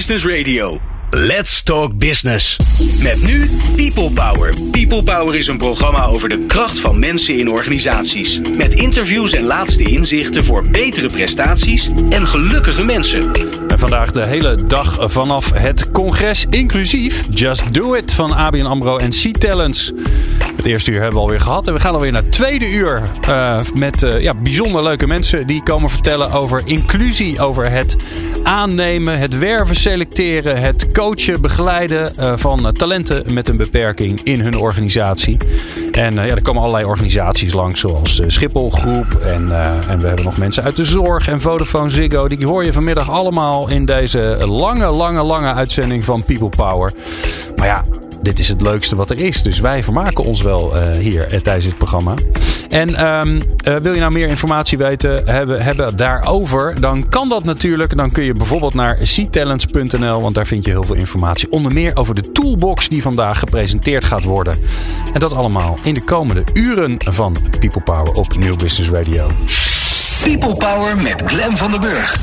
Business Radio. Let's Talk Business. Met nu People Power. People Power is een programma over de kracht van mensen in organisaties. Met interviews en laatste inzichten voor betere prestaties en gelukkige mensen. Vandaag de hele dag vanaf het congres, inclusief Just Do It van ABN AMRO en C-Talents. Het eerste uur hebben we alweer gehad en we gaan alweer naar het tweede uur uh, met uh, ja, bijzonder leuke mensen die komen vertellen over inclusie, over het aannemen, het werven, selecteren, het coachen, begeleiden uh, van talenten met een beperking in hun organisatie. En ja, er komen allerlei organisaties langs, zoals Schiphol Groep. En, en we hebben nog mensen uit de zorg en Vodafone Ziggo. Die hoor je vanmiddag allemaal in deze lange, lange, lange uitzending van People Power. Maar ja, dit is het leukste wat er is. Dus wij vermaken ons wel uh, hier tijdens dit programma. En um, uh, wil je nou meer informatie weten hebben, hebben daarover, dan kan dat natuurlijk. Dan kun je bijvoorbeeld naar ctalents.nl, want daar vind je heel veel informatie. Onder meer over de toolbox die vandaag gepresenteerd gaat worden. En dat allemaal in de komende uren van People Power op New Business Radio. People Power met Glen van den Burg.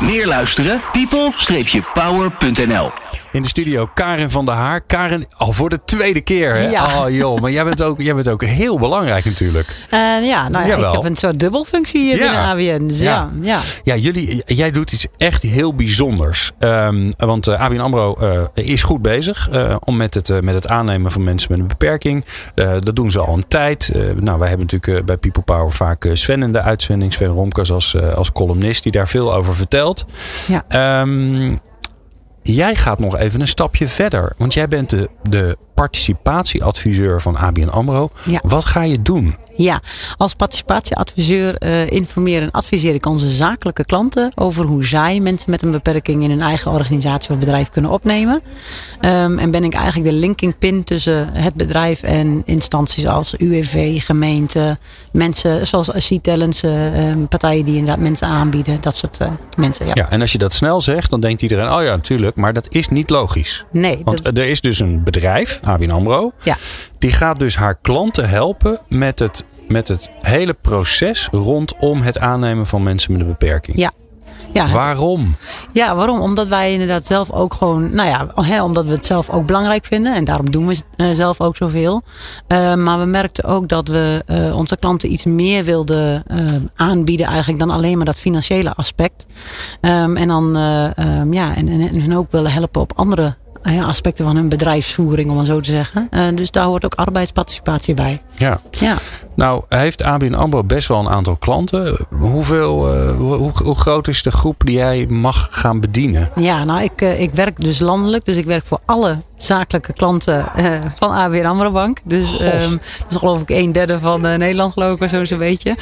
Meer luisteren? people-power.nl in de studio Karin van der Haar. Karin, al voor de tweede keer. Hè? Ja. Oh joh, maar jij bent, ook, jij bent ook heel belangrijk natuurlijk. Uh, ja, nou ja, ik heb een soort dubbelfunctie hier ja. binnen ABN. Dus ja. Ja, ja. jullie, jij doet iets echt heel bijzonders. Um, want uh, ABN AMRO uh, is goed bezig om met het, met het aannemen van mensen met een beperking. dat doen ze al een tijd. nou, wij hebben natuurlijk bij People Power vaak Sven in de uitzending. Sven Romkes als, als columnist die daar veel over vertelt. Ja. Um, Jij gaat nog even een stapje verder. Want jij bent de, de participatieadviseur van ABN AMRO. Ja. Wat ga je doen? Ja, als participatieadviseur uh, informeer en adviseer ik onze zakelijke klanten over hoe zij mensen met een beperking in hun eigen organisatie of bedrijf kunnen opnemen. Um, en ben ik eigenlijk de linking pin tussen het bedrijf en instanties als UWV, gemeente, mensen zoals C-talents, uh, um, partijen die inderdaad mensen aanbieden, dat soort uh, mensen. Ja. ja, en als je dat snel zegt, dan denkt iedereen, oh ja, natuurlijk, maar dat is niet logisch. Nee. Want dat... er is dus een bedrijf, ABN AMRO, ja. die gaat dus haar klanten helpen met het met het hele proces rondom het aannemen van mensen met een beperking. Ja. Ja, waarom? Ja, waarom? Omdat wij inderdaad zelf ook gewoon, nou ja, hè, omdat we het zelf ook belangrijk vinden. En daarom doen we het zelf ook zoveel. Uh, maar we merkten ook dat we uh, onze klanten iets meer wilden uh, aanbieden, eigenlijk dan alleen maar dat financiële aspect. Um, en dan, um, ja, en, en, ook willen helpen op andere aspecten van hun bedrijfsvoering, om maar zo te zeggen. Uh, dus daar hoort ook arbeidsparticipatie bij. Ja. ja. Nou, heeft ABN AMRO best wel een aantal klanten. Hoeveel, uh, hoe, hoe, groot is de groep die jij mag gaan bedienen? Ja, nou, ik, uh, ik werk dus landelijk. Dus ik werk voor alle zakelijke klanten van ABN AMRO Bank. Dus um, dat is geloof ik een derde van Nederland, geloof ik, zo zo'n beetje.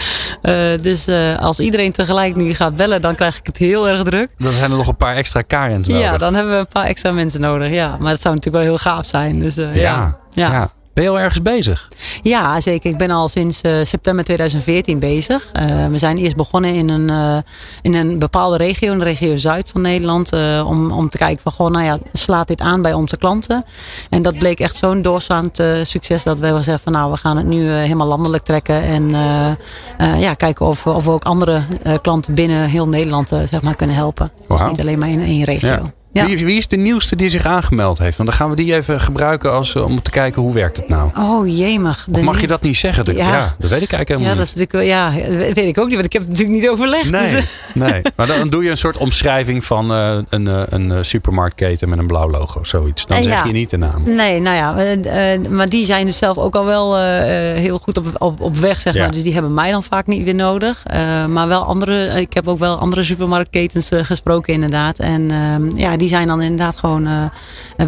dus als iedereen tegelijk nu gaat bellen, dan krijg ik het heel erg druk. Dan zijn er nog een paar extra Karens nodig. Ja, dan hebben we een paar extra mensen nodig ja. Maar het zou natuurlijk wel heel gaaf zijn. Dus, uh, ja, ja. ja. Ben je al ergens bezig? Ja, zeker. Ik ben al sinds uh, september 2014 bezig. Uh, we zijn eerst begonnen in een, uh, in een bepaalde regio, de regio Zuid van Nederland. om, om te kijken van, gewoon, nou ja, slaat dit aan bij onze klanten? En dat bleek echt zo'n doorslaand succes dat we hebben gezegd van, nou, we gaan het nu helemaal landelijk trekken. En ja, kijken of, of we ook andere klanten binnen heel Nederland zeg maar, kunnen helpen. Wow. Dus niet alleen maar in één regio. Ja. Ja. Wie, wie, is de nieuwste die zich aangemeld heeft? Want dan gaan we die even gebruiken als, om te kijken hoe werkt het nou. Oh jemig. Of mag je dat niet zeggen? Ja. ja dat weet ik eigenlijk helemaal ja, Dat is natuurlijk, ja, dat weet ik ook niet, want ik heb het natuurlijk niet overlegd. Nee, dus. nee. maar dan doe je een soort omschrijving van uh, een, uh, een supermarktketen met een blauw logo, zoiets. Dan zeg je niet de naam. Nee, nou ja, maar die zijn dus zelf ook al wel heel goed op, op, op weg, zeg maar. Dus die hebben mij dan vaak niet weer nodig. maar wel andere, ik heb ook wel andere supermarktketens gesproken inderdaad. En ehm, ja, die zijn dan inderdaad gewoon, uh,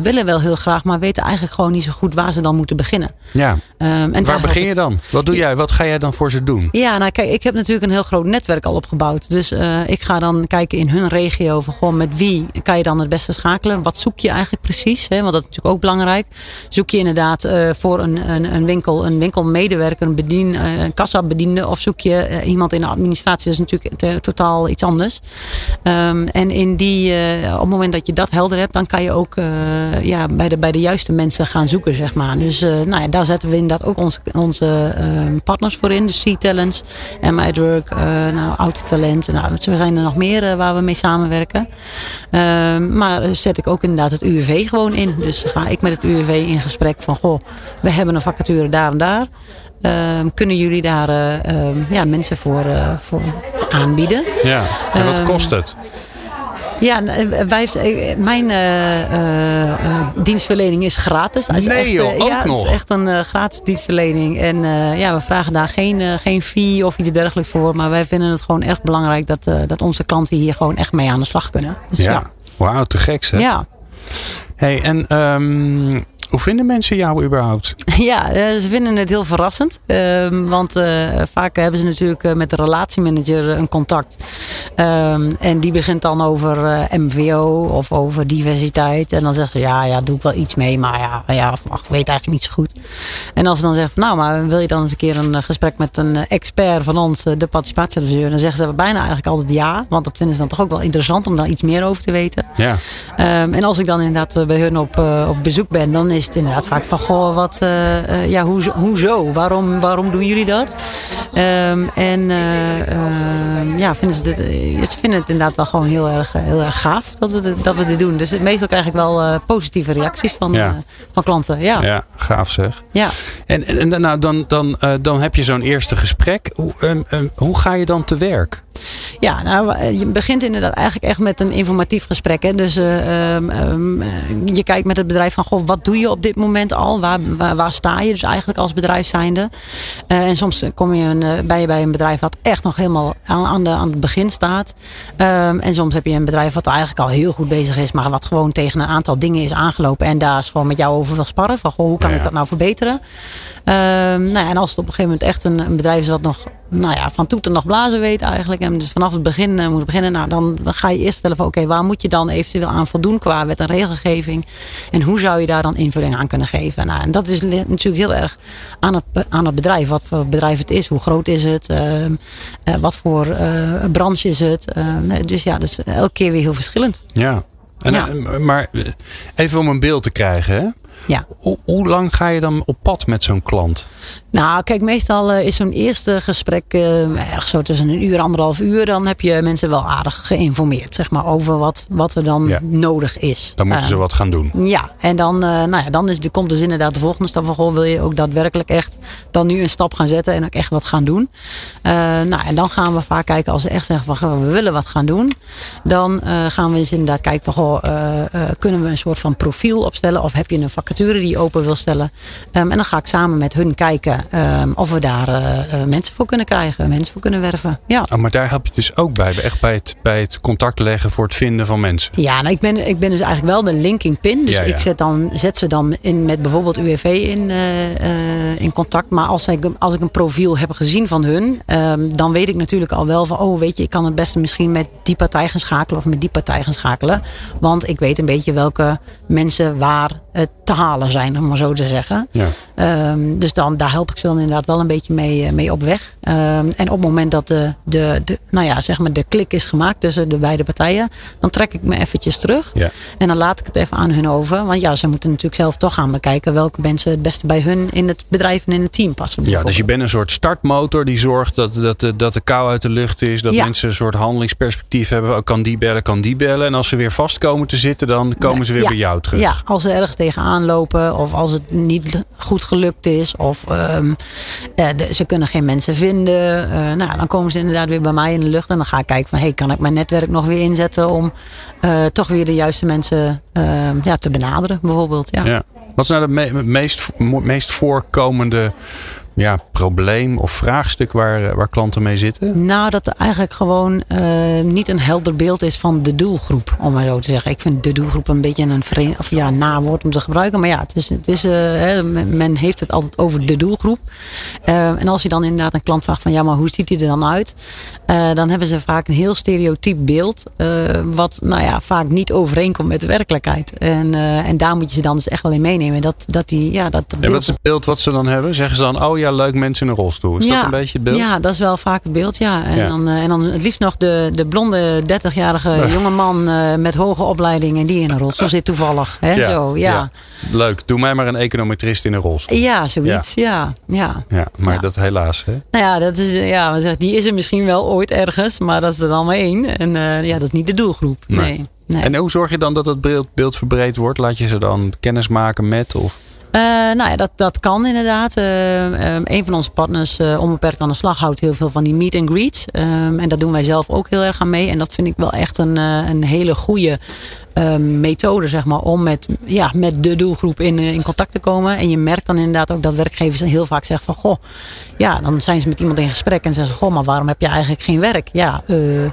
willen wel heel graag, maar weten eigenlijk gewoon niet zo goed waar ze dan moeten beginnen. Ja. Um, en waar begin je dan? Wat doe jij? Wat ga jij dan voor ze doen? Ja, nou kijk, ik heb natuurlijk een heel groot netwerk al opgebouwd. Dus uh, ik ga dan kijken in hun regio van gewoon met wie kan je dan het beste schakelen? Wat zoek je eigenlijk precies? Hè? Want dat is natuurlijk ook belangrijk. Zoek je inderdaad uh, voor een, een, een, winkel, een winkelmedewerker, een, bedien, een kassabediende of zoek je iemand in de administratie? Dat is natuurlijk totaal iets anders. Um, en in die, op het moment dat dat je dat helder hebt, dan kan je ook ja, bij, de, bij de juiste mensen gaan zoeken, zeg maar. Dus nou ja, daar zetten we inderdaad ook onze, onze partners voor in. Dus C-Talents, MIDwork, nou, Autotalent. Nou, zo zijn er nog meer waar we mee samenwerken. maar zet ik ook inderdaad het UWV gewoon in. Dus ga ik met het UWV in gesprek van, goh, we hebben een vacature daar en daar. Ehm, kunnen jullie daar uh, ja, mensen voor, uh, voor aanbieden? Ja, en wat ehm, kost het? Ja, wij, mijn dienstverlening is gratis. Is nee echt, joh, ook ja, nog? het is echt een gratis dienstverlening. En ja, we vragen daar geen, geen fee of iets dergelijks voor. Maar wij vinden het gewoon echt belangrijk dat, dat onze klanten hier gewoon echt mee aan de slag kunnen. Dus, ja, ja. wauw, te gek zeg. Ja. Hey, en um, hoe vinden mensen jou überhaupt? Ja, eh, ze vinden het heel verrassend. Ehm, want uh, vaak hebben ze natuurlijk eh, met de relatiemanager een contact. Um, en die begint dan over MVO of over diversiteit. En dan zegt ze, ja, ja, doe ik wel iets mee. Maar ja, ja ik weet eigenlijk niet zo goed. En als ze dan zegt, nou, maar wil je dan eens een keer een gesprek met een expert van ons, de participatieadviseur. Dan zeggen ze bijna eigenlijk altijd ja. Want dat vinden ze dan toch ook wel interessant om daar iets meer over te weten. Ja. Um, en als ik dan inderdaad bij hun op, op bezoek ben, dan is is het inderdaad vaak van, goh, wat, uh, ja, hoezo, hoezo? Waarom, waarom doen jullie dat? Um, en uh, ja, vinden ze, dit, ze vinden het inderdaad wel gewoon heel erg, heel erg gaaf dat we, dat we dit doen. Dus meestal krijg ik wel positieve reacties van, van klanten. Ja. ja, gaaf zeg. Ja. En, en nou, dan, dan, dan heb je zo'n eerste gesprek. Hoe, um, um, hoe ga je dan te werk? Ja, nou, je begint inderdaad eigenlijk echt met een informatief gesprek. Hè. Dus uh, um, je kijkt met het bedrijf van, goh, wat doe je op dit moment al? Waar, waar, waar sta je dus eigenlijk als bedrijf zijnde? Uh, en soms kom je een, bij je bij een bedrijf wat echt nog helemaal aan, aan, de, aan het begin staat. Um, en soms heb je een bedrijf wat eigenlijk al heel goed bezig is, maar wat gewoon tegen een aantal dingen is aangelopen. En daar is gewoon met jou over wil sparren. Van, goh, hoe kan ja, ja. ik dat nou verbeteren? nou ja, en als het op een gegeven moment echt een, een bedrijf is wat nog nou ja, van toeten nog blazen weet eigenlijk. En dus vanaf het begin uh, moet beginnen. Nou, dan, dan ga je eerst stellen van oké, waar moet je dan eventueel aan voldoen qua wet en regelgeving. En hoe zou je daar dan invulling aan kunnen geven. Nou, en dat is natuurlijk heel erg aan het, aan het bedrijf. Wat voor bedrijf het is, hoe groot is het. Uh, uh, wat voor branche is het. dus ja, dus elke keer weer heel verschillend. Ja, en, ja. maar even om een beeld te krijgen. Hè? Ja. Hoe, hoe, lang ga je dan op pad met zo'n klant? Nou, kijk, meestal uh, is zo'n eerste gesprek uh, erg zo tussen een uur, anderhalf uur. Dan heb je mensen wel aardig geïnformeerd, zeg maar, over wat, wat er dan ja. nodig is. Dan moeten ze wat gaan doen. Ja, en dan, uh, nou ja, dan is, komt dus inderdaad de volgende stap van, goh, wil je ook daadwerkelijk echt dan nu een stap gaan zetten en ook echt wat gaan doen? nou, en dan gaan we vaak kijken, als ze echt zeggen van, we willen wat gaan doen. Dan gaan we eens inderdaad kijken van, goh, kunnen we een soort van profiel opstellen? Of heb je een vacature die open wil stellen? Um, en dan ga ik samen met hun kijken um, of we daar uh, mensen voor kunnen krijgen, mensen voor kunnen werven. Ja. Oh, maar daar help je dus ook bij, echt bij het, bij het contact leggen voor het vinden van mensen. Ja, nou, ik, ben, ik ben dus eigenlijk wel de linking pin. Dus ja, ja. ik zet, dan, zet ze dan in met bijvoorbeeld UWV in, uh, in contact. Maar als ik, als ik een profiel heb gezien van hun, um, dan weet ik natuurlijk al wel van, oh weet je, ik kan het beste misschien met die partij gaan schakelen of met die partij gaan schakelen. Want ik weet een beetje welke mensen waar te halen zijn, om maar zo te zeggen. Ja. Um, dus dan, daar help ik ze dan inderdaad wel een beetje mee, mee op weg. Um, en op het moment dat de, de, de, nou ja, zeg maar de klik is gemaakt tussen de beide partijen, dan trek ik me eventjes terug. Ja. En dan laat ik het even aan hun over. Want ja, ze moeten natuurlijk zelf toch gaan bekijken welke mensen het beste bij hun in het bedrijf en in het team passen. Ja, dus je bent een soort startmotor die zorgt dat, dat, de, dat de kou uit de lucht is. Dat ja. mensen een soort handelingsperspectief hebben. Oh, kan die bellen, kan die bellen. En als ze weer vast komen te zitten, dan komen ze weer ja. bij jou terug. Ja, als ze ergens tegenaan lopen of als het niet goed gelukt is of uh, de, ze kunnen geen mensen vinden. Uh, nou, dan komen ze inderdaad weer bij mij in de lucht en dan ga ik kijken van hey, kan ik mijn netwerk nog weer inzetten om uh, toch weer de juiste mensen ja, te benaderen bijvoorbeeld. Ja. ja. Wat is nou de me meest, meest voorkomende ja, probleem of vraagstuk waar, waar klanten mee zitten? Nou, dat er eigenlijk gewoon uh, niet een helder beeld is van de doelgroep, om maar zo te zeggen. Ik vind de doelgroep een beetje een vreemd, of ja, nawoord om te gebruiken. Maar ja, het is, het is, uh, men heeft het altijd over de doelgroep. Uh, en als je dan inderdaad een klant vraagt van ja, maar hoe ziet hij er dan uit? dan hebben ze vaak een heel stereotyp beeld, wat nou ja, vaak niet overeenkomt met de werkelijkheid. En, en daar moet je ze dan dus echt wel in meenemen. Dat, dat die, ja, dat ja, wat is het beeld wat ze dan hebben? Zeggen ze dan, oh ja, leuk mensen in een rolstoel. Is ja, dat een beetje het beeld? Ja, dat is wel vaak het beeld, ja. En, Ja. Dan, eh, en dan het liefst nog de, de blonde 30-jarige jonge man eh, met hoge opleiding en die in een rolstoel zit toevallig. Hè? Ja, Zo, ja. Leuk. Doe mij maar een econometrist in een rolstoel. Ja, zoiets, ja. ja. Ja, maar Ja. dat helaas. Hè? Nou ja, dat is, ja, we zeggen, die is er misschien wel ooit ergens, maar dat is er dan maar één. En eh, ja, dat is niet de doelgroep. Nee. Nee. nee. En hoe zorg je dan dat het beeld, beeld verbreed wordt? Laat je ze dan kennis maken met? Of? Eh, nou ja, dat, dat kan inderdaad. Eh, een van onze partners, eh, Onbeperkt aan de Slag, houdt heel veel van die meet and greets. Ehm, en daar doen wij zelf ook heel erg aan mee. En dat vind ik wel echt een, een hele goede ehm, methode, zeg maar, om met, ja, met de doelgroep in, eh, in contact te komen. En je merkt dan inderdaad ook dat werkgevers heel vaak zeggen van, goh, ja, dan zijn ze met iemand in gesprek en zeggen, goh, maar waarom heb je eigenlijk geen werk? Ja, eh,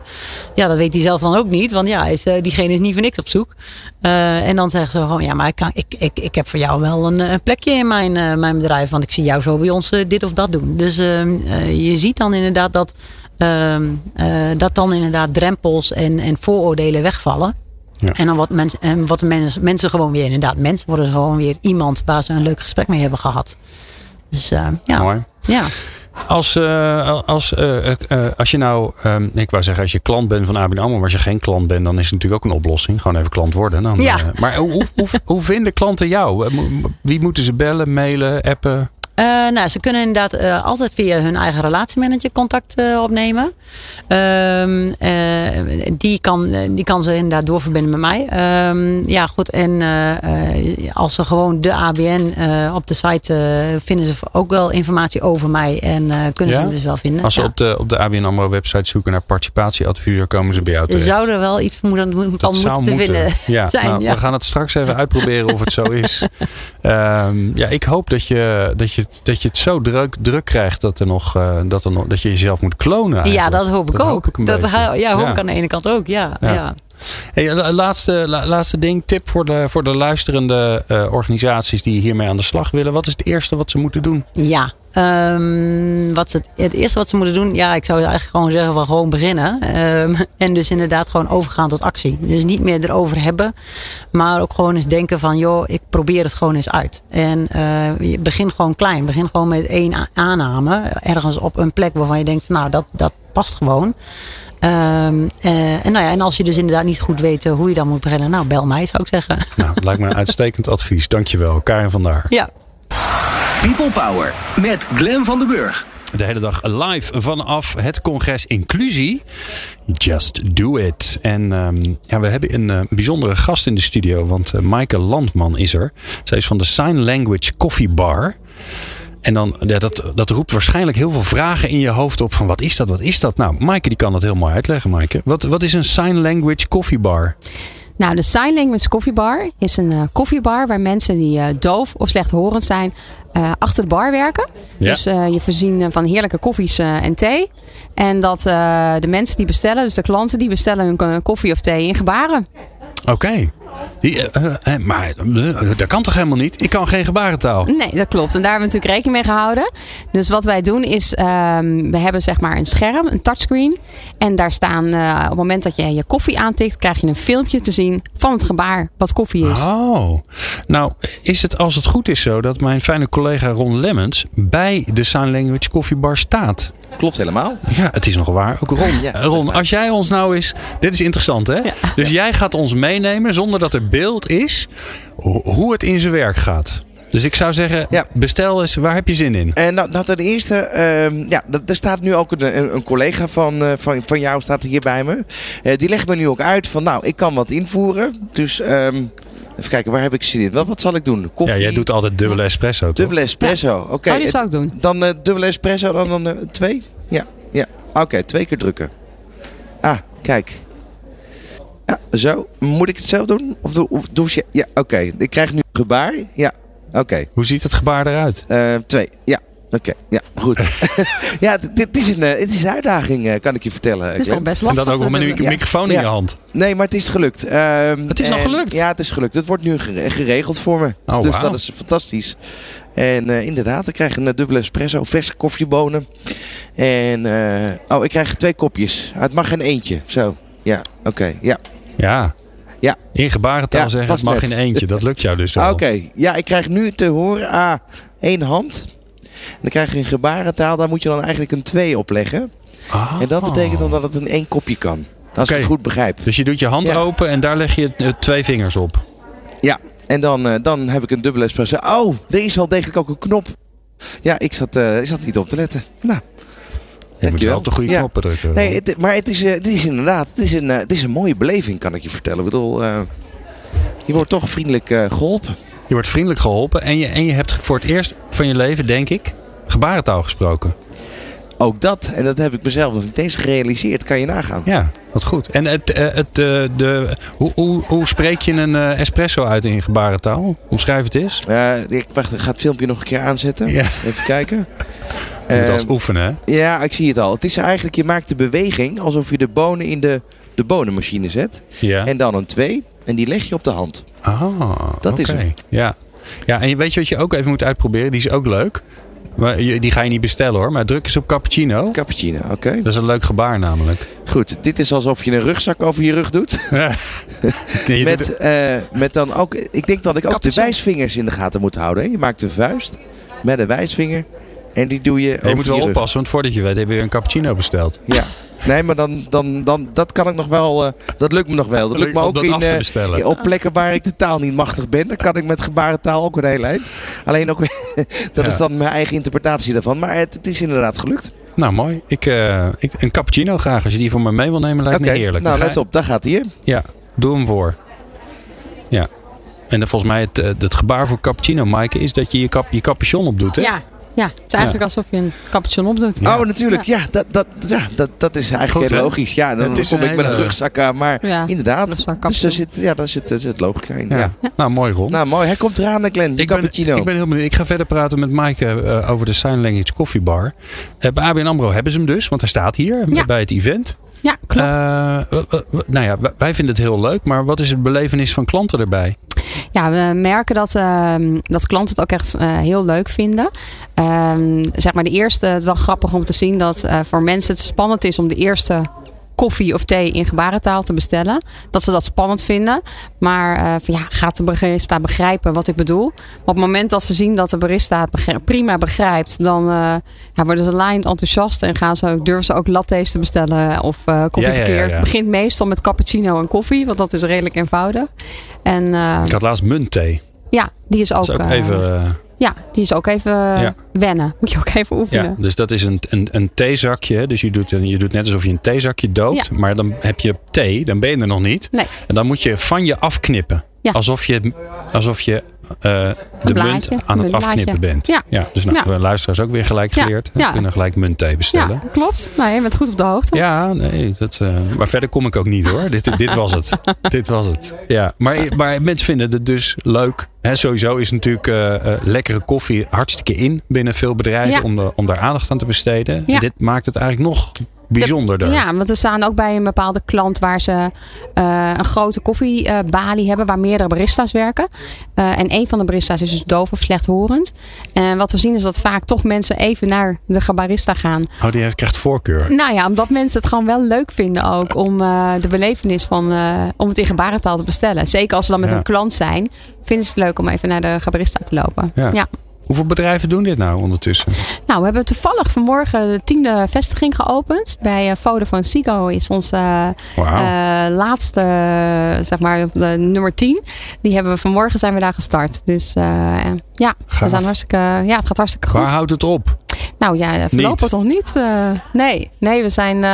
ja dat weet hij zelf dan ook niet, want ja, is, eh, diegene is niet voor niks op zoek. En dan zeggen ze gewoon, ja, maar ik, kan, ik, ik, ik heb voor jou wel een, plekje in mijn, mijn bedrijf, want ik zie jou zo bij ons dit of dat doen. Dus ehm, eh, je ziet dan inderdaad dat, ehm, eh, dat dan inderdaad drempels en, en vooroordelen wegvallen. Ja. En dan wordt mensen, en wat mensen, mensen gewoon weer inderdaad, mensen worden gewoon weer iemand waar ze een leuk gesprek mee hebben gehad. Dus eh, ja, Mooi. ja. Als, eh, als, eh, eh, eh, als je nou, ehm, ik wou zeggen, als je klant bent van ABN AMRO, maar als je geen klant bent, dan is het natuurlijk ook een oplossing. Gewoon even klant worden. Dan, Ja. eh, maar hoe, hoe, hoe, vinden klanten jou? Eh, Wie moeten ze bellen, mailen, appen? Eh, nou, ze kunnen inderdaad eh, altijd via hun eigen relatiemanager contact eh, opnemen. Ehm, eh, die, kan, die kan ze inderdaad doorverbinden met mij. Ehm, ja, goed. En als ze gewoon de ABN op de site vinden ze ook wel informatie over mij. En kunnen Ja? ze me dus wel vinden. Als ze Ja. op de, op de ABN AMRO website zoeken naar participatieadviseur, komen ze bij jou terecht. Zou er wel iets van moeten zou te moeten. vinden Ja, zijn. nou, ja. we gaan het straks even uitproberen of het zo is. Ehm, ja, ik hoop dat je, dat je, dat je het zo druk, druk krijgt dat, er nog, eh, dat, er nog, dat je jezelf moet klonen. ja, eigenlijk. dat hoop ik Dat ook. hoop ik dat ja, hoop Ja. ik aan de ene kant ook. Ja, Ja. ja. Hey, la- laatste, la- laatste ding, tip voor de, voor de luisterende eh, organisaties die hiermee aan de slag willen. Wat is het eerste wat ze moeten doen? Ja, ehm, wat ze, het eerste wat ze moeten doen, ja, ik zou eigenlijk gewoon zeggen van gewoon beginnen. Ehm, en dus inderdaad gewoon overgaan tot actie. Dus niet meer erover hebben, maar ook gewoon eens denken van, joh, ik probeer het gewoon eens uit. En eh, je begint gewoon klein. Begin gewoon met één aanname, ergens op een plek waarvan je denkt, van, nou, dat, dat past gewoon. Ehm, eh, en, nou ja, en als je dus inderdaad niet goed weet eh, hoe je dan moet beginnen, nou, bel mij, zou ik zeggen. Nou, lijkt me een uitstekend advies. Dankjewel, Karin van Daar. ja. People Power met Glen van den Burg. De hele dag live vanaf het congres Inclusie. Just do it. En ehm, ja, we hebben een eh, bijzondere gast in de studio. Want uh, Maaike Landman is er. Zij is van de Sign Language Coffee Bar. En dan, ja, dat, dat roept waarschijnlijk heel veel vragen in je hoofd op. Van wat is dat, wat is dat? Nou, Maaike die kan dat heel mooi uitleggen, Maaike. Wat, wat is een Sign Language Coffee Bar? Nou, de Sign Language Coffee Bar is een uh, koffiebar waar mensen die uh, doof of slechthorend zijn uh, achter de bar werken. Ja. Dus uh, je voorzien van heerlijke koffies uh, en thee. En dat de mensen die bestellen, dus de klanten, die bestellen hun koffie of thee in gebaren. Oké. Okay. Uh, maar dat kan toch helemaal niet? Ik kan geen gebarentaal. Nee, dat klopt. En daar hebben we natuurlijk rekening mee gehouden. Dus wat wij doen is, um, we hebben zeg maar een scherm, een touchscreen. En daar staan, uh, op het moment dat je je koffie aantikt, krijg je een filmpje te zien van het gebaar wat koffie is. Oh, nou is het als het goed is zo dat mijn fijne collega Ron Lemmens bij de Sign Language Koffiebar staat. Klopt helemaal. Ja, het is nog waar. Ook Ron, ja, Ron als jij ons nou eens... Dit is interessant hè? Ja. Dus jij gaat ons meenemen zonder dat er beeld is hoe het in zijn werk gaat. Dus ik zou zeggen, ja. bestel eens, waar heb je zin in? En nou, nou ten eerste, uh, ja, er staat nu ook een, een collega van, uh, van, van jou staat hier bij me. Uh, die legt me nu ook uit van, nou, ik kan wat invoeren. Dus um, even kijken, waar heb ik zin in? Wat, wat zal ik doen? Koffie? Ja, jij doet altijd dubbele espresso, toch? Dubbele espresso, ja. oké. Okay. Oh, die zou ik doen. Dan uh, dubbele espresso, dan, dan uh, twee? Ja, ja. Oké, okay, twee keer drukken. Ah, kijk. Ja, zo. Moet ik het zelf doen? Of doe, of doe je... Ja, oké. Okay. Ik krijg nu een gebaar. Ja, oké. Okay. Hoe ziet het gebaar eruit? Uh, twee, ja. Oké, okay. ja, goed. ja, dit is, een, het is een uitdaging, uh, kan ik je vertellen. Het is toch best lastig. En dan ook nog met een microfoon ja. in je hand. Nee, maar het is gelukt. Uh, het is al gelukt? Ja, het is gelukt. Het wordt nu geregeld voor me. Oh, dus wow. dat is fantastisch. En uh, inderdaad, ik krijg een dubbele espresso, verse koffiebonen. En, uh, oh, ik krijg twee kopjes. Het mag geen eentje. Zo, ja, oké, okay. ja. Ja. Ja. In gebarentaal ja, zeggen, het mag net. in eentje. Dat lukt jou dus wel. Oké, okay. ja, ik krijg nu te horen, ah, één hand. dan krijg je een gebarentaal, daar moet je dan eigenlijk een 2 op leggen. Ah. En dat betekent dan dat het in één kopje kan. Als ik het goed begrijp. Dus je doet je hand Ja. open en daar leg je eh, twee vingers op. Ja, en dan, eh, dan heb ik een dubbele espresso. Oh, er is wel degelijk ook een knop. Ja, ik zat, eh, ik zat niet op te letten. Nou, Je moet wel op de goede Ja. knoppen drukken. Nee, het, maar het is, eh, het is inderdaad het is een, eh, het is een mooie beleving, kan ik je vertellen. Ik bedoel, eh, je wordt toch vriendelijk eh, geholpen. Je wordt vriendelijk geholpen en je, en je hebt voor het eerst van je leven, denk ik, gebarentaal gesproken. Ook dat, en dat heb ik mezelf nog niet eens gerealiseerd, kan je nagaan. Ja, wat goed. En het, het, eh, de, hoe, hoe, hoe spreek je een espresso uit in gebarentaal? Omschrijf het eens. Eh, ik wacht, ik ga het filmpje nog een keer aanzetten. Ja. Even kijken. Je moet Eh, als oefenen, hè? ja, ik zie het al. Het is eigenlijk, je maakt de beweging alsof je de bonen in de, de bonenmachine zet. Ja. En dan een 2 en die leg je op de hand. Ah, Dat is oké. hem. Ja. ja, en weet je wat je ook even moet uitproberen? Die is ook leuk. Maar die ga je niet bestellen hoor. Maar druk eens op cappuccino. Cappuccino, oké. Dat is een leuk gebaar namelijk. Goed, dit is alsof je een rugzak over je rug doet. Nee, je doet- Met, eh, met dan ook, ik denk dat ik ook de wijsvingers in de gaten moet houden. Hè? Je maakt een vuist met een wijsvinger en die doe je je moet wel rug. oppassen, want voordat je weet heb je een cappuccino besteld. Ja. Nee, maar dan, dan, dan, dat kan ik nog wel, eh, dat lukt me nog wel. Dat lukt me ook dat in, af te eh, bestellen. op plekken waar ik de taal niet machtig ben. Dan kan ik met gebarentaal ook een hele eind. Alleen ook, dat Ja. is dan mijn eigen interpretatie daarvan. Maar het, het is inderdaad gelukt. Nou, mooi. Ik, eh, ik, een cappuccino graag. Als je die voor me mee wil nemen, lijkt me heerlijk. nou let op, daar gaat hij. hè. Ja, doe hem voor. Ja. En dan volgens mij het, het gebaar voor cappuccino, Maaike, is dat je je, kap, je capuchon opdoet, hè? Ja, ja, het is eigenlijk alsof je een capuchon opdoet. Ja. Oh, natuurlijk. Ja, dat, dat, ja, dat, dat is eigenlijk Goed, logisch. Ja, dan Het is kom een ik met een rugzak aan. Maar Ja, inderdaad, dus daar zit, ja, daar zit, daar zit logica in. Ja. Ja. Nou, mooi Ron. Nou, mooi. Hij komt eraan, hè, Glenn. De ik, ben, cappuccino. ik ben heel benieuwd. Ik ga verder praten met Maaike eh, over de Sign Language Coffee Bar. Eh, bij ABN AMRO hebben ze hem dus, want hij staat hier Ja. bij het event. Ja, klopt. Eh, nou ja, wij vinden het heel leuk, maar wat is het belevenis van klanten erbij? Ja, we merken dat, ehm, dat klanten het ook echt eh, heel leuk vinden. Ehm, zeg maar de eerste, het wel grappig om te zien dat eh, voor mensen het spannend is om de eerste koffie of thee in gebarentaal te bestellen. Dat ze dat spannend vinden. Maar eh, van, ja, gaat de barista begrijpen wat ik bedoel? Maar op het moment dat ze zien dat de barista het prima begrijpt, dan eh, ja, worden ze laaiend enthousiast en gaan ze durven ze ook latte's te bestellen of eh koffie Ja, ja, ja, verkeerd. Het begint meestal met cappuccino en koffie, want dat is redelijk eenvoudig. En Ik had laatst muntthee. ja, die is ook, is ook even... eh, ja, die is ook even Ja. wennen. Moet je ook even oefenen. Ja, dus dat is een, een, een theezakje. Dus je doet, je doet net alsof je een theezakje doopt. Ja. Maar dan heb je thee, dan ben je er nog niet. Nee. En dan moet je van je afknippen. Ja. Alsof je, alsof je eh, de munt blaadje, aan een het afknippen bent. Ja. dus nou, Ja. we luisteraars ook weer gelijk Ja. geleerd. We Ja. kunnen gelijk muntthee bestellen. Ja, klopt. Nou, je bent goed op de hoogte. Ja, nee, dat, eh, maar verder kom ik ook niet hoor. dit, dit was het. dit was het. Ja, maar, maar mensen vinden het dus leuk. Hè, sowieso is natuurlijk eh, lekkere koffie hartstikke in binnen veel bedrijven om, de, om daar aandacht aan te besteden. En dit maakt het eigenlijk nog bijzonderder. Ja, want we staan ook bij een bepaalde klant waar ze eh, een grote koffiebalie hebben waar meerdere barista's werken. Eh, en een van de barista's is dus doof of slechthorend. En wat we zien is dat vaak toch mensen even naar de barista gaan. Oh, die heeft, krijgt voorkeur. Nou ja, omdat mensen het gewoon wel leuk vinden ook om eh, de belevenis van om het in gebarentaal te bestellen. Zeker als ze dan met Ja. een klant zijn, vinden ze het leuk om even naar de barista te lopen. Ja. ja. Hoeveel bedrijven doen dit nou ondertussen? Nou, we hebben toevallig vanmorgen de tiende vestiging geopend. Bij eh, Vodafone Sigo is onze eh, eh, laatste, zeg maar, de nummer 10. Die hebben we vanmorgen zijn we daar gestart. Dus ja, we zijn hartstikke, ja, het gaat hartstikke goed. Waar houdt het op? Nou ja, voorlopig nog niet. nee, nee, we zijn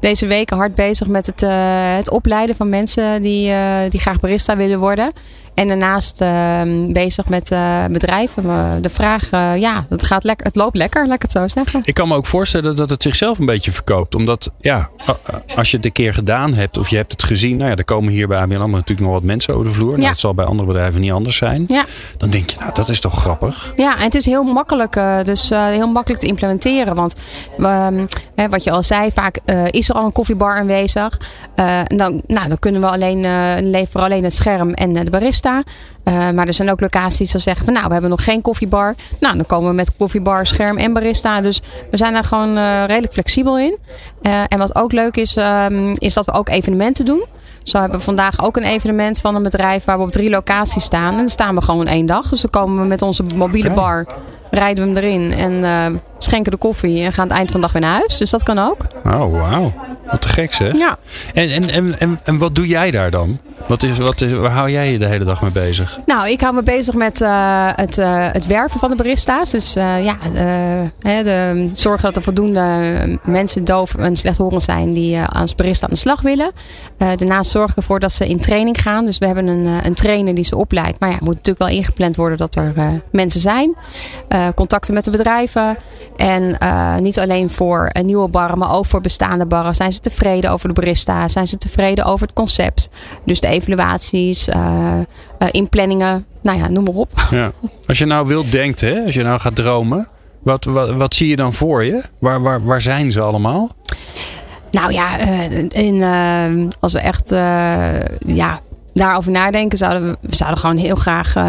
deze weken hard bezig met het, het opleiden van mensen die, die graag barista willen worden. En daarnaast eh, bezig met eh, bedrijven. De vraag, eh, ja, het, gaat lekker, het loopt lekker, laat ik het zo zeggen. Ik kan me ook voorstellen dat het zichzelf een beetje verkoopt. Omdat, ja, als je het een keer gedaan hebt of je hebt het gezien. Nou ja, er komen hier bij ABN AMRO natuurlijk nog wat mensen over de vloer. Nou, Ja. dat zal bij andere bedrijven niet anders zijn. Ja. Dan denk je, nou, dat is toch grappig. Ja, en het is heel makkelijk, eh, dus heel makkelijk te implementeren. Want ehm, hè, wat je al zei, vaak is er al een koffiebar aanwezig. Dan, nou, dan kunnen we alleen leveren alleen het scherm en de barista. Eh, maar er zijn ook locaties die zeggen van nou, we hebben nog geen koffiebar. Nou, dan komen we met koffiebar, scherm en barista. Dus we zijn daar gewoon eh, redelijk flexibel in. Eh, en wat ook leuk is, ehm, is dat we ook evenementen doen. Zo hebben we vandaag ook een evenement van een bedrijf waar we op drie locaties staan. En dan staan we gewoon één dag. Dus dan komen we met onze mobiele bar rijden we hem erin en eh, schenken de koffie en gaan aan het eind van de dag weer naar huis. Dus dat kan ook. Oh, wauw. Wat te gek zeg. Ja. En, en, en, en, en wat doe jij daar dan? Wat is, wat is, waar hou jij je de hele dag mee bezig? Nou, ik hou me bezig met uh, het, uh, het werven van de barista's. Dus uh, ja, hè, de, zorgen dat er voldoende mensen doof en slechthorend zijn die als barista aan de slag willen. daarnaast zorgen ervoor dat ze in training gaan. Dus we hebben een, een trainer die ze opleidt. Maar ja, het moet natuurlijk wel ingepland worden dat er mensen zijn. contacten met de bedrijven. En niet alleen voor nieuwe barren, maar ook voor bestaande barren. Zijn ze tevreden over de barista? Zijn ze tevreden over het concept? Dus de evaluaties, uh, inplanningen, nou ja, noem maar op. Ja. Als je nou wilt denkt, hè, als je nou gaat dromen, wat, wat, wat zie je dan voor je? Waar, waar, waar zijn ze allemaal? Nou ja, in, uh, als we echt ja, daarover nadenken, zouden we, we zouden gewoon heel graag. Uh,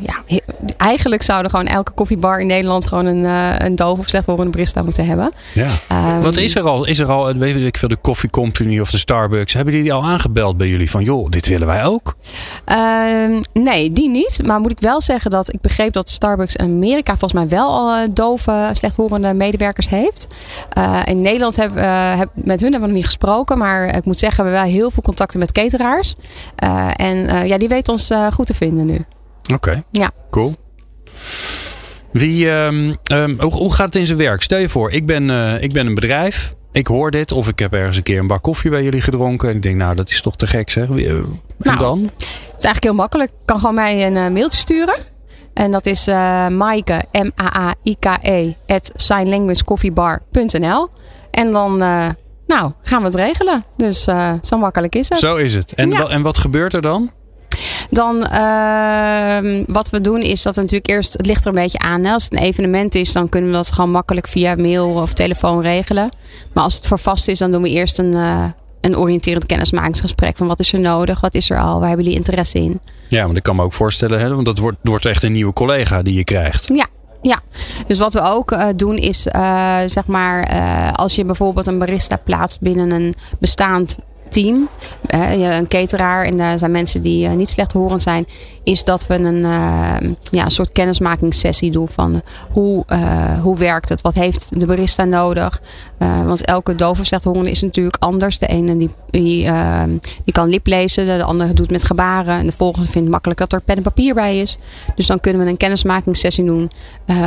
ja, eigenlijk zouden gewoon elke koffiebar in Nederland gewoon een, uh, een doof of slechthorende barista moeten hebben. Ja. Um, Wat is er al? Is er al, weet ik veel, de Coffee Company of de Starbucks? Hebben die al aangebeld bij jullie van, joh, dit willen wij ook? Uh, nee, die niet. Maar moet ik wel zeggen dat ik begreep dat Starbucks in Amerika volgens mij wel al dove, slechthorende medewerkers heeft. in Nederland hebben heb, met hun hebben we nog niet gesproken. Maar ik moet zeggen, we hebben wel heel veel contacten met cateraars. En uh, ja, die weet ons uh, goed te vinden nu. Oké, okay. ja. cool. Wie, um, um, hoe, hoe, gaat het in zijn werk? Stel je voor, ik ben, uh, ik ben een bedrijf. Ik hoor dit. Of ik heb ergens een keer een bak koffie bij jullie gedronken. En ik denk, nou, dat is toch te gek zeg. En nou, dan? Het is eigenlijk heel makkelijk. Ik kan gewoon mij een mailtje sturen. En dat is uh, Maaike, M-A-A-I-K-E, at signlanguagecoffeebar.nl. En dan nou, gaan we het regelen. Dus uh, zo makkelijk is het. Zo is het. En, ja. en wat gebeurt er dan? Dan uh, wat we doen is dat we natuurlijk eerst, het ligt er een beetje aan. Hè? Als het een evenement is, dan kunnen we dat gewoon makkelijk via mail of telefoon regelen. Maar als het voor vast is, dan doen we eerst een, uh, een oriënterend kennismakingsgesprek. Van wat is er nodig? Wat is er al? Waar hebben jullie interesse in? Ja, want ik kan me ook voorstellen, hè, want dat wordt, wordt echt een nieuwe collega die je krijgt. Ja, ja, dus wat we ook uh, doen is, uh, zeg maar, uh, als je bijvoorbeeld een barista plaatst binnen een bestaand team, een cateraar en er zijn mensen die niet slechthorend zijn, is dat we een, ja, een soort kennismakingssessie doen van hoe, hoe werkt het, wat heeft de barista nodig. want elke dove slechthorende is natuurlijk anders. De ene die, die, die kan liplezen, de andere doet met gebaren en de volgende vindt makkelijk dat er pen en papier bij is. Dus dan kunnen we een kennismakingssessie doen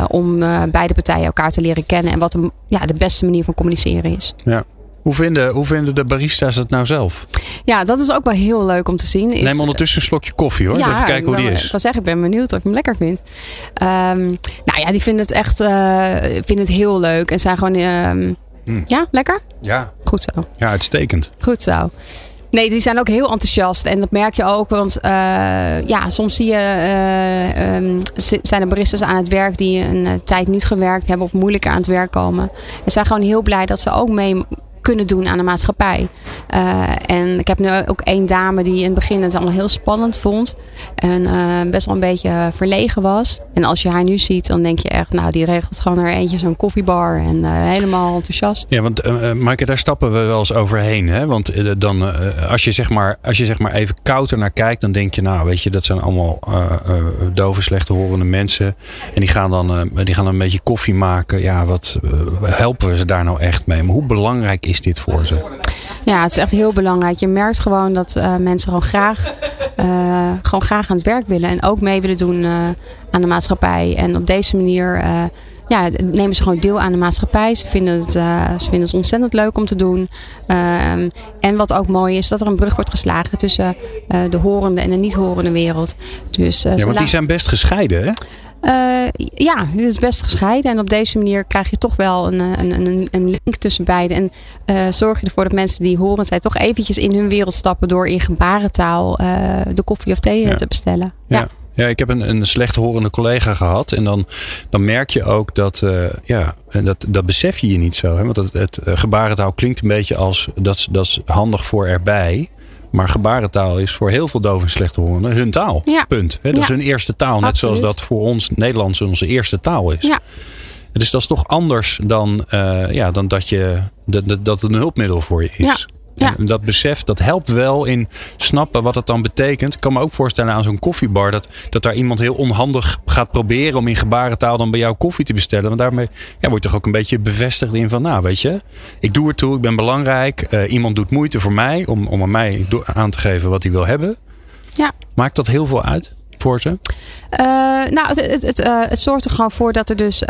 om beide partijen elkaar te leren kennen en wat de, ja, de beste manier van communiceren is. Ja. Hoe vinden, hoe vinden de barista's het nou zelf? Ja, dat is ook wel heel leuk om te zien. Is, Neem ondertussen een slokje koffie hoor. Ja, even kijken hoe die is. Ik wil zeggen, ik ben benieuwd of ik hem lekker vind. Um, nou ja, die vinden het echt uh, vinden het heel leuk. En zijn gewoon... Um, mm. Ja, lekker? Ja. Goed zo. Ja, uitstekend. Goed zo. Nee, die zijn ook heel enthousiast. En dat merk je ook. Want uh, ja, soms zie je, uh, um, zijn er baristas aan het werk die een tijd niet gewerkt hebben of moeilijker aan het werk komen. En zijn gewoon heel blij dat ze ook mee kunnen doen aan de maatschappij. Uh, en ik heb nu ook één dame die in het begin het allemaal heel spannend vond. En uh, best wel een beetje verlegen was. En als je haar nu ziet, dan denk je echt, nou die regelt gewoon er eentje zo'n koffiebar. En uh, helemaal enthousiast. Ja, want uh, Maaike, daar stappen we wel eens overheen. Hè? Want dan, als, je zeg maar, als je zeg maar even koud naar kijkt, dan denk je, nou weet je, dat zijn allemaal dove, slechte horende mensen. En die gaan dan, die gaan een beetje koffie maken. Ja, wat helpen we ze daar nou echt mee? Maar hoe belangrijk is dit voor ze? Ja, het is echt heel belangrijk. Je merkt gewoon dat uh, mensen gewoon graag, uh, gewoon graag aan het werk willen. En ook mee willen doen uh, aan de maatschappij. En op deze manier ja, nemen ze gewoon deel aan de maatschappij. Ze vinden het, ze vinden het ontzettend leuk om te doen. Ehm, en wat ook mooi is, dat er een brug wordt geslagen tussen de horende en de niet-horende wereld. Dus, ja, want die zijn best gescheiden, hè? Uh, ja, dit is best gescheiden. En op deze manier krijg je toch wel een, een, een, een link tussen beiden. En uh, zorg je ervoor dat mensen die horen zijn toch eventjes in hun wereld stappen door in gebarentaal uh, de koffie of thee ja. te bestellen. Ja. ja. Ja, ik heb een, een slecht horende collega gehad. En dan, dan merk je ook dat, uh, ja, en dat, dat besef je je niet zo. Hè? Want het, het gebarentaal klinkt een beetje als, dat, dat is handig voor erbij. Maar gebarentaal is voor heel veel doven en slechthorenden hun taal. Ja. Punt. He, dat ja. is hun eerste taal. Net Absoluut. zoals dat voor ons Nederlands onze eerste taal is. Ja. Dus dat is toch anders dan, uh, ja, dan dat, je, dat, dat het een hulpmiddel voor je is. Ja. Ja. En dat besef, dat helpt wel in snappen wat het dan betekent. Ik kan me ook voorstellen aan zo'n koffiebar dat, dat daar iemand heel onhandig gaat proberen om in gebarentaal dan bij jou koffie te bestellen. Want daarmee ja, word je toch ook een beetje bevestigd in van, nou weet je, ik doe er toe, ik ben belangrijk. Eh, iemand doet moeite voor mij om, om aan mij aan te geven wat hij wil hebben. Ja. Maakt dat heel veel uit voor ze? Eh, nou, het, het, het, eh, het zorgt er gewoon voor dat er dus,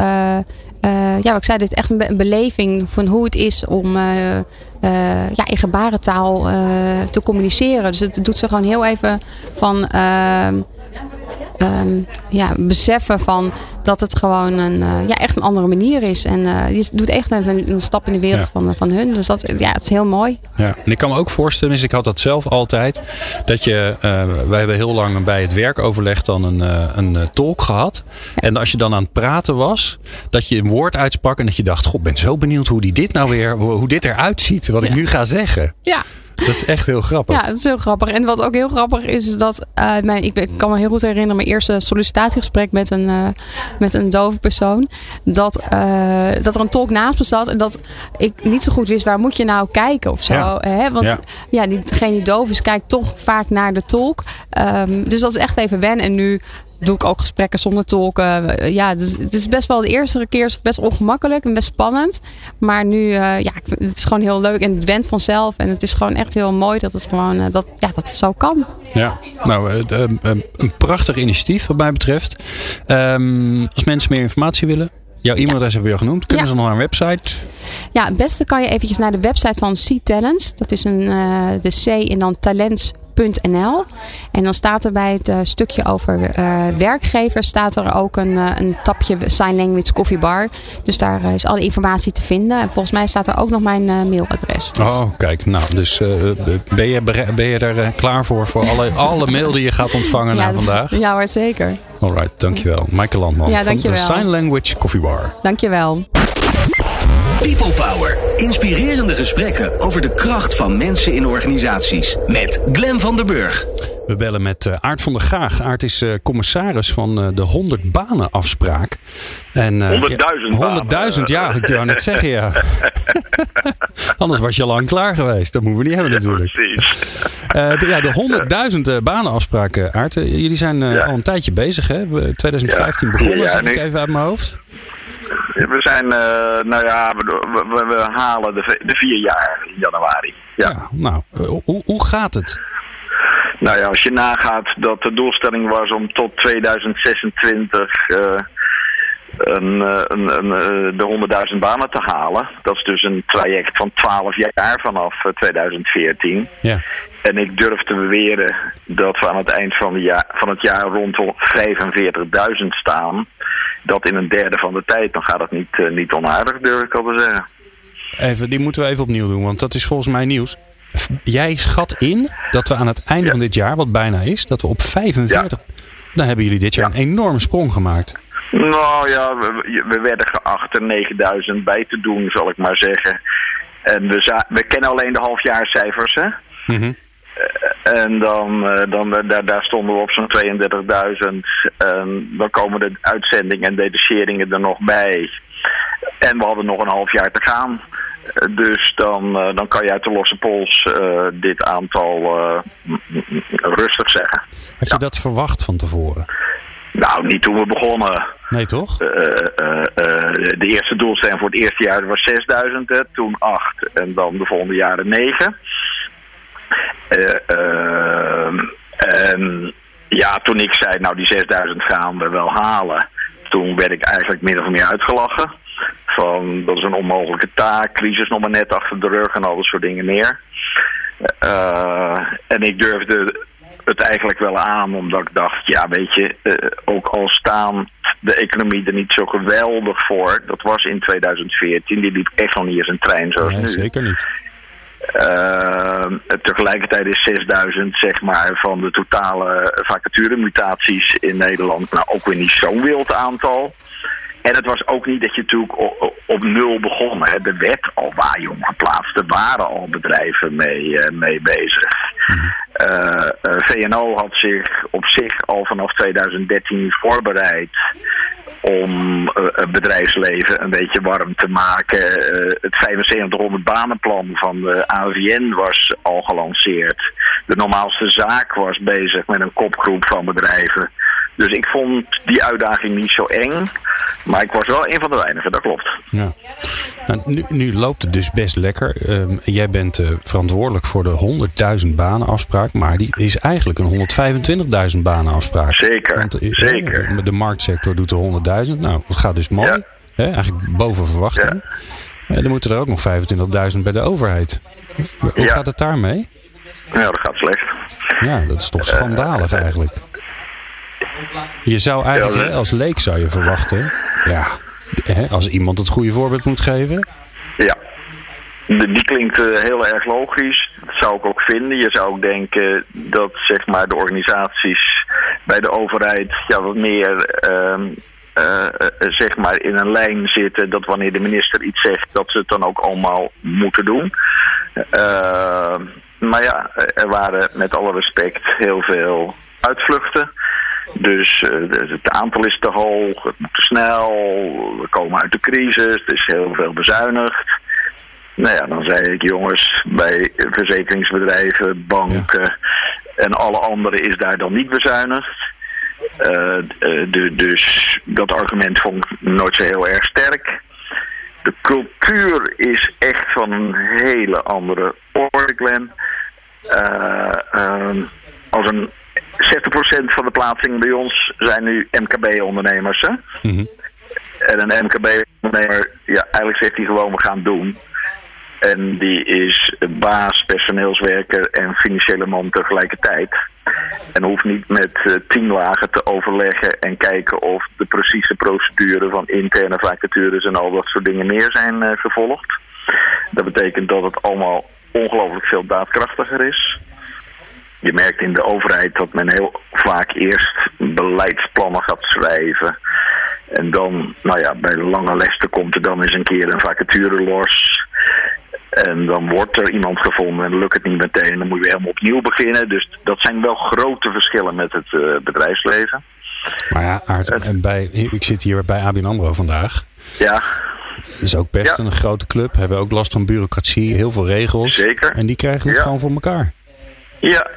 ja, wat ik zei, dit is echt een, een beleving van hoe het is om eh, eh, ja, in gebarentaal eh, te communiceren. Dus het doet ze gewoon heel even van ehm, ja, beseffen van dat het gewoon een, eh, ja, echt een andere manier is. En eh, je doet echt een, een stap in de wereld Ja. van, van hun. Dus dat, ja, het is heel mooi. Ja, en ik kan me ook voorstellen, dus ik had dat zelf altijd, dat je, eh, wij hebben heel lang bij het werkoverleg dan een, eh, een eh, tolk gehad. En als je dan aan het praten was, dat je een woord uitsprak en dat je dacht, god, ben zo benieuwd hoe die dit nou weer, hoe, dit eruit ziet, wat ik nu ga zeggen. Ja. Dat is echt heel grappig. Ja, dat is heel grappig. En wat ook heel grappig is, is dat eh, mijn, ik, kan me heel goed herinneren mijn eerste sollicitatiegesprek met een, eh, met een dove persoon. Dat, eh, dat er een tolk naast me zat en dat ik niet zo goed wist waar moet je nou kijken of zo. Ja. Hè? Want Ja. ja. die, degene die doof is, kijkt toch vaak naar de tolk. Ehm, dus dat is echt even wennen. En nu doe ik ook gesprekken zonder tolken. Eh, Ja, dus het is best wel de eerste keer is best ongemakkelijk en best spannend. Maar nu, eh, ja, het is gewoon heel leuk en het went vanzelf. En het is gewoon echt heel mooi dat het gewoon, eh, dat, ja, dat het zo kan. Ja, nou, een prachtig initiatief wat mij betreft. Ehm, als mensen meer informatie willen, jouw e-mailadres hebben we al genoemd. Kunnen Ja. ze nog naar een website? Ja, het beste kan je eventjes naar de website van C-Talents. Dat is een, eh, de C en dan En dan staat er bij het eh, stukje over eh, werkgevers staat er ook een, eh, een tapje Sign Language Coffee Bar. Dus daar is alle informatie te vinden. En volgens mij staat er ook nog mijn mailadres. Dus- Oh, kijk. Nou, dus ben, je, ben je er klaar voor? Voor alle, alle mail die je gaat ontvangen na ja, vandaag? Ja hoor, zeker. Alright, dankjewel. Michael Landman Ja, van dankjewel. de Sign Language Coffee Bar. Dankjewel. People Power. Inspirerende gesprekken over de kracht van mensen in organisaties. Met Glen van der Burg. We bellen met eh, Aart van der Graag. Aart is eh, commissaris van eh, de 100 banen afspraak. En, eh, 100.000 ja, 100.000, ja, ik wou net zeggen ja. Anders was je lang klaar geweest. Dat moeten we niet hebben natuurlijk. Precies. Eh, de, ja, de 100.000 eh, banenafspraak, eh, Aart. Jullie zijn eh, Ja. al een tijdje bezig, hè? We- 2015 Ja. begonnen, Ja, zeg ik nee. even uit mijn hoofd. We zijn, eh, nou ja, we, we, we halen de, de vier jaar in januari. Ja. Ja, nou, eh, hoe, hoe gaat het? Nou ja, als je nagaat dat de doelstelling was om tot 2026 eh, een, een, een, de 100.000 banen te halen. Dat is dus een traject van 12 jaar vanaf eh, 2014. Ja, En ik durf te beweren dat we aan het eind van, de jaar, van het jaar rondom 45.000 staan. Dat in een derde van de tijd, dan gaat het niet, eh, niet onaardig, durf ik al te zeggen. even, die moeten we even opnieuw doen, want dat is volgens mij nieuws. Jij schat in dat we aan het einde van dit jaar, wat bijna is, dat we op 45... Dan hebben jullie dit jaar een enorme sprong gemaakt. Nou ja, we, we werden geacht er 9000 bij te doen, zal ik maar zeggen. En we, kennen alleen de halfjaarcijfers, hè? Mhm. En dan, eh, dan eh, daar, daar stonden we op zo'n 32.000. En dan komen de uitzendingen en detacheringen er nog bij. En we hadden nog een half jaar te gaan. Eh, Dus dan, dan kan je uit de losse pols dit aantal rustig zeggen. Had je dat verwacht van tevoren? Nou, niet toen we begonnen. Nee, toch? De eerste doelstelling voor het eerste jaar was 6000, hè, toen 8 en dan de volgende jaren 9. Eh, ehm, en ja, toen ik zei, nou die 6000 gaan we wel halen, toen werd ik eigenlijk min of meer uitgelachen. Van dat is een onmogelijke taak, crisis nog maar net achter de rug en al dat soort dingen meer. Eh, en ik durfde het eigenlijk wel aan, omdat ik dacht, ja weet je, eh, ook al staan de economie er niet zo geweldig voor. Dat was in 2014, die liep echt nog niet eens een trein zoals Nee, nu. zeker niet. Uh, tegelijkertijd is 6000 zeg maar van de totale vacaturemutaties in Nederland nou ook weer niet zo'n wild aantal. En het was ook niet dat je natuurlijk op, op nul begon. Hè. Er werd al waar geplaatst. Er waren al bedrijven mee, eh, mee bezig. Eh, eh, VNO had zich op zich al vanaf 2013 voorbereid om eh, het bedrijfsleven een beetje warm te maken. Eh, het 7500 banenplan van de AVN was al gelanceerd. De normaalste zaak was bezig met een kopgroep van bedrijven. Dus ik vond die uitdaging niet zo eng. Maar ik was wel een van de weinigen, dat klopt. Ja. Nou, nu, nu loopt het dus best lekker. Ehm, jij bent eh, verantwoordelijk voor de 100.000 banenafspraak. Maar die is eigenlijk een 125.000 banenafspraak. Zeker, Want, eh, zeker. De marktsector doet er 100.000. Nou, dat gaat dus mooi. Ja. Eigenlijk boven verwachting. En dan moeten er ook nog 25.000 bij de overheid. Hoe Ja. gaat het daarmee? Ja, dat gaat slecht. Ja, dat is toch schandalig eigenlijk. Je zou eigenlijk, hè, als leek zou je verwachten, ja, hè, als iemand het goede voorbeeld moet geven. Ja. Die klinkt eh, heel erg logisch. Dat zou ik ook vinden. Je zou ook denken dat zeg maar, de organisaties bij de overheid ja, wat meer ehm, eh, eh, zeg maar in een lijn zitten. Dat wanneer de minister iets zegt, dat ze het dan ook allemaal moeten doen. Eh, maar ja, er waren met alle respect heel veel uitvluchten. Dus eh, het aantal is te hoog, het moet te snel, we komen uit de crisis, er is heel veel bezuinigd. Nou ja, dan zei ik jongens, bij verzekeringsbedrijven, banken en alle anderen is daar dan niet bezuinigd. Eh, eh, de, dus dat argument vond ik nooit zo heel erg sterk. De cultuur is echt van een hele andere orde, Glenn. Eh, ehm, als een 60% van de plaatsingen bij ons zijn nu MKB-ondernemers. Mhm. En een MKB-ondernemer, ja, eigenlijk zegt hij gewoon we gaan doen. En die is baas, personeelswerker en financiële man tegelijkertijd. En hoeft niet met eh, tien lagen te overleggen en kijken of de precieze procedure van interne vacatures en al dat soort dingen meer zijn eh, gevolgd. Dat betekent dat het allemaal ongelooflijk veel daadkrachtiger is. Je merkt in de overheid dat men heel vaak eerst beleidsplannen gaat schrijven. En dan, nou ja, bij de lange lessen komt er dan eens een keer een vacature los. En dan wordt er iemand gevonden en lukt het niet meteen. Dan moet je helemaal opnieuw beginnen. Dus dat zijn wel grote verschillen met het eh, bedrijfsleven. Maar ja, Aart, en bij, ik zit hier bij ABN AMRO vandaag. Ja, Dat is ook best Ja. een grote club. Hebben ook last van bureaucratie, heel veel regels. Zeker. En die krijgen het Ja. gewoon voor elkaar. Ja,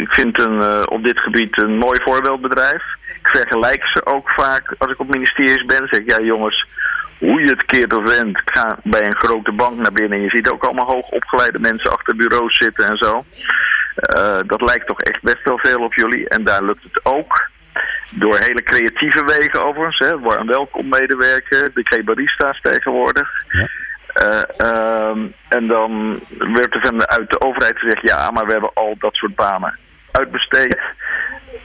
ik vind een, eh, op dit gebied een mooi voorbeeldbedrijf. Ik vergelijk ze ook vaak als ik op ministeries ben. Zeg ja jongens, hoe je het keert of wendt. Ga bij een grote bank naar binnen en je ziet ook allemaal hoog opgeleide mensen achter bureaus zitten en zo. Eh, dat lijkt toch echt best wel veel op jullie. En daar lukt het ook. Door hele creatieve wegen overigens. Hè. Warm welkom medewerken. De K-barista's tegenwoordig. Ja. Eh, ehm, en dan werd er vanuit de overheid gezegd, ja, maar we hebben al dat soort banen uitbesteed.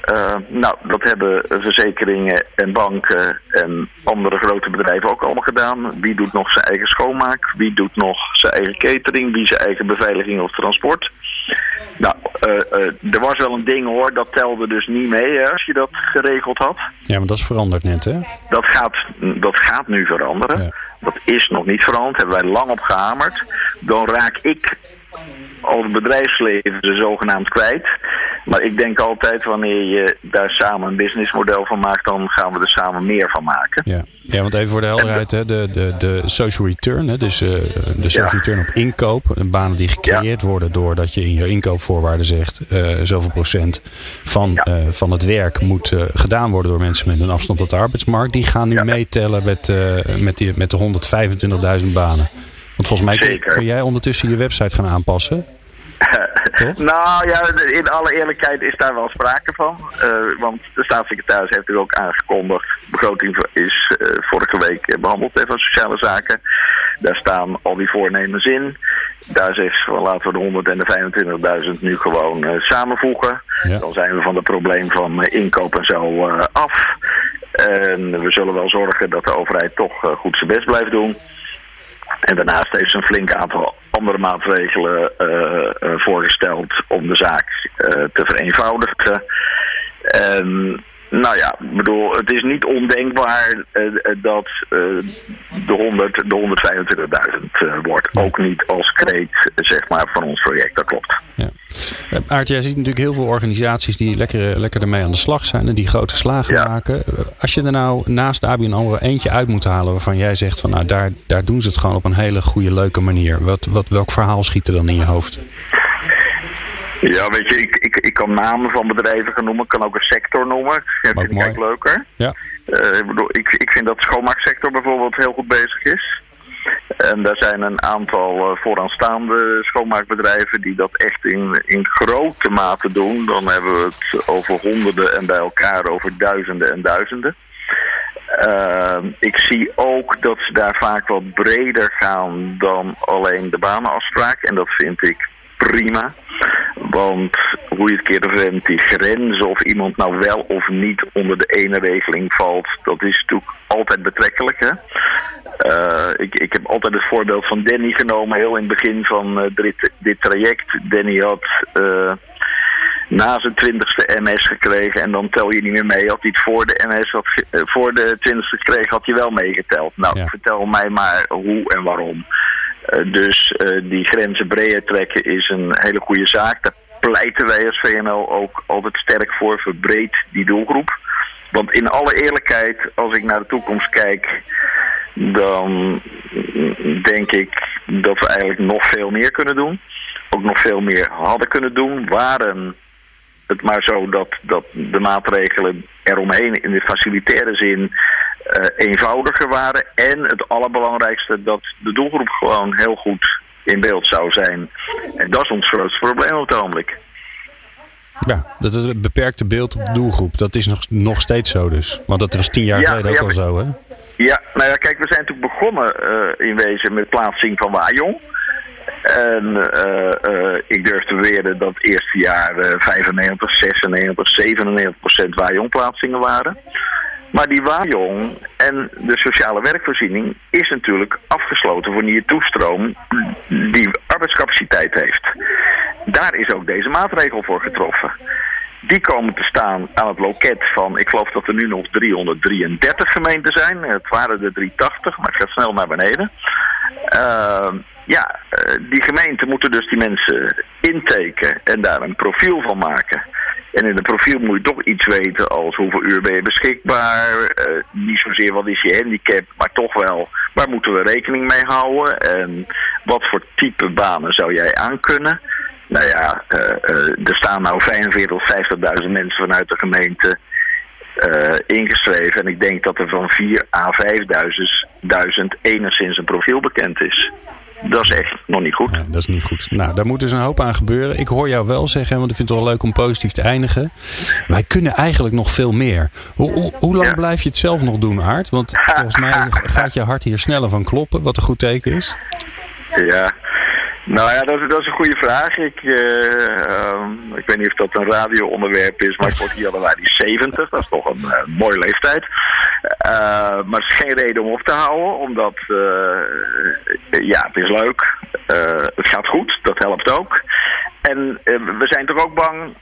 Eh, nou, dat hebben verzekeringen en banken en andere grote bedrijven ook allemaal gedaan. Wie doet nog zijn eigen schoonmaak? Wie doet nog zijn eigen catering? Wie zijn eigen beveiliging of transport? Nou, eh, eh, er was wel een ding hoor, dat telde dus niet mee hè, als je dat geregeld had. Ja, maar dat is veranderd net, hè? Dat gaat, dat gaat nu veranderen. Ja. Dat is nog niet veranderd. Hebben wij lang op gehamerd. Dan raak ik als bedrijfsleven ze zogenaamd kwijt. Maar ik denk altijd wanneer je daar samen een businessmodel van maakt, dan gaan we er samen meer van maken. Ja. ja, want even voor de helderheid, hè, de, de, de social return, hè, dus eh, de social Ja. return op inkoop, banen die gecreëerd worden doordat je in je inkoopvoorwaarden zegt eh, zoveel procent van, Ja. eh, van het werk moet gedaan worden door mensen met een afstand tot de arbeidsmarkt, die gaan nu meetellen met, met, die, met de 125.000 banen. Want volgens mij kun jij ondertussen je website gaan aanpassen. Toch? Nou ja, in alle eerlijkheid is daar wel sprake van. Eh, want de staatssecretaris heeft er ook aangekondigd. De begroting is eh, vorige week eh, behandeld hè, van sociale zaken. Daar staan al die voornemens in. Daar zegt ze van laten we de 100 en de 25.000 nu gewoon eh, samenvoegen. Ja. Dan zijn we van het probleem van inkoop en zo af. En we zullen wel zorgen dat de overheid toch goed zijn best blijft doen. En daarnaast heeft ze een flink aantal andere maatregelen eh, eh, voorgesteld om de zaak eh, te vereenvoudigen. En nou ja, ik bedoel, het is niet ondenkbaar eh, eh, dat eh, de, 100, de 125.000 eh, wordt. Ook niet als kreet zeg maar, van ons project, dat klopt. Ja. Aart, jij ziet natuurlijk heel veel organisaties die lekker, lekker ermee aan de slag zijn en die grote slagen Ja. maken. Als je er nou naast ABN AMRO eentje uit moet halen waarvan jij zegt van nou daar, daar doen ze het gewoon op een hele goede, leuke manier. Wat, wat, welk verhaal schiet er dan in je hoofd? Ja, weet je, ik, ik, ik kan namen van bedrijven gaan noemen. Ik kan ook een sector noemen. Dat vind ik eigenlijk leuker. Ja. Eh, ik, bedoel, ik, ik vind dat de schoonmaaksector bijvoorbeeld heel goed bezig is. En daar zijn een aantal eh, vooraanstaande schoonmaakbedrijven die dat echt in, in grote mate doen. Dan hebben we het over honderden en bij elkaar over duizenden en duizenden. Eh, ik zie ook dat ze daar vaak wat breder gaan dan alleen de banenafspraak. En dat vind ik prima. Want hoe je het keer vindt, die grenzen of iemand nou wel of niet onder de ene regeling valt, dat is natuurlijk altijd betrekkelijk. Hè? Eh, ik, ik heb altijd het voorbeeld van Danny genomen, heel in het begin van eh, dit, dit traject. Danny had eh, na zijn twintigste MS gekregen en dan tel je niet meer mee. Had hij het voor de MS had, voor de twintigste gekregen, had hij wel meegeteld. Nou, Ja. vertel mij maar hoe en waarom. Eh, dus eh, die grenzen breder trekken is een hele goede zaak. Daar pleiten wij als VNO ook altijd sterk voor. Verbreed die doelgroep. Want in alle eerlijkheid, als ik naar de toekomst kijk, dan denk ik dat we eigenlijk nog veel meer kunnen doen. Ook nog veel meer hadden kunnen doen. Waren het maar zo dat, dat de maatregelen eromheen in de facilitaire zin eenvoudiger waren. En het allerbelangrijkste dat de doelgroep gewoon heel goed in beeld zou zijn. En dat is ons grootste probleem op het ogenblik. Ja, dat is het beperkte beeld op de doelgroep. Dat is nog, nog steeds zo dus. Want dat was tien jaar Ja, geleden ook ja, al zo hè? Ja, nou ja, kijk, we zijn natuurlijk begonnen eh, in wezen met plaatsing van Wajong. En eh, eh, ik durf te beweren dat het eerste jaar eh 95, 96, 97 procent Wajong plaatsingen waren. Maar die Wajong en de sociale werkvoorziening is natuurlijk afgesloten voor nieuwe toestroom die arbeidscapaciteit heeft. Daar is ook deze maatregel voor getroffen. Die komen te staan aan het loket van, ik geloof dat er nu nog 333 gemeenten zijn. Het waren er 380, maar het gaat snel naar beneden. Ehm, ja, eh, die gemeenten moeten dus die mensen inteken en daar een profiel van maken. En in het profiel moet je toch iets weten als hoeveel uur ben je beschikbaar. eh, niet zozeer wat is je handicap, maar toch wel waar moeten we rekening mee houden. En wat voor type banen zou jij aankunnen. Nou ja, eh, eh, er staan nou 45.000 of 50.000 mensen vanuit de gemeente ingeschreven. En ik denk dat er van 4 à 5.000 duizend enigszins een profiel bekend is. Dat is echt nog niet goed. Ja, dat is niet goed. Nou, daar moet dus een hoop aan gebeuren. Ik hoor jou wel zeggen, want ik vind het wel leuk om positief te eindigen. Wij kunnen eigenlijk nog veel meer. Hoe, hoe, hoe lang Ja. blijf je het zelf nog doen, Aart? Want volgens mij gaat je hart hier sneller van kloppen, wat een goed teken is. Ja, nou ja, dat, is- dat is een goede vraag. Ik, eh, ehm, ik weet niet of dat een radioonderwerp is, maar ik word hier januari 70. Dat is toch een eh, mooie leeftijd. Eh, maar het is geen reden om op te houden, omdat eh, ja, het is leuk. Eh, het gaat goed, dat helpt ook. En we zijn toch ook bang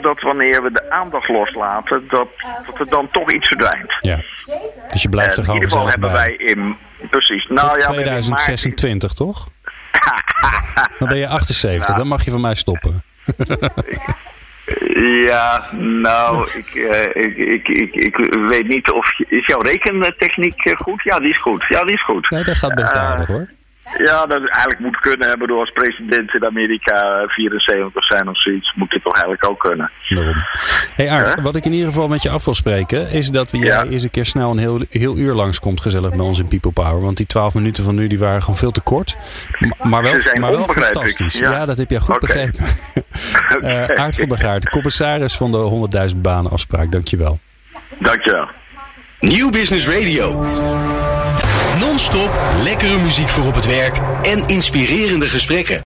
dat wanneer we de aandacht loslaten, dat, dat er dan toch iets verdwijnt. Ja. Dus je blijft er in gewoon ieder geval hebben bij. wij in... Precies. Nou ja, we hebben in maart- 2026, toch? Dan ben je 78, dan mag je van mij stoppen. Ja, nou, ik, eh, ik, ik, ik, ik weet niet of... je- Is jouw rekentechniek eh, goed? Ja, die is goed. Ja, die is goed. Nee, dat gaat best Eh, aardig hoor. Ja, dat eigenlijk moet kunnen. Hebben door als president in Amerika eh, 74 zijn of zoiets. Moet dit toch eigenlijk ook kunnen. Daarom. Hey Aart, wat ik in ieder geval met je af wil spreken, is dat we jij Ja. eens een keer snel een heel, heel uur langskomt gezellig bij ons in People Power. Want die 12 minuten van nu die waren gewoon veel te kort. Maar wel, maar wel fantastisch. Ja. Ja. dat heb jij goed begrepen. Eh Oké. Aart van der Gaard, commissaris van de 100.000 banen afspraak. Dankjewel. Dankjewel. Nieuw Business Radio. Non-stop lekkere muziek voor op het werk en inspirerende gesprekken.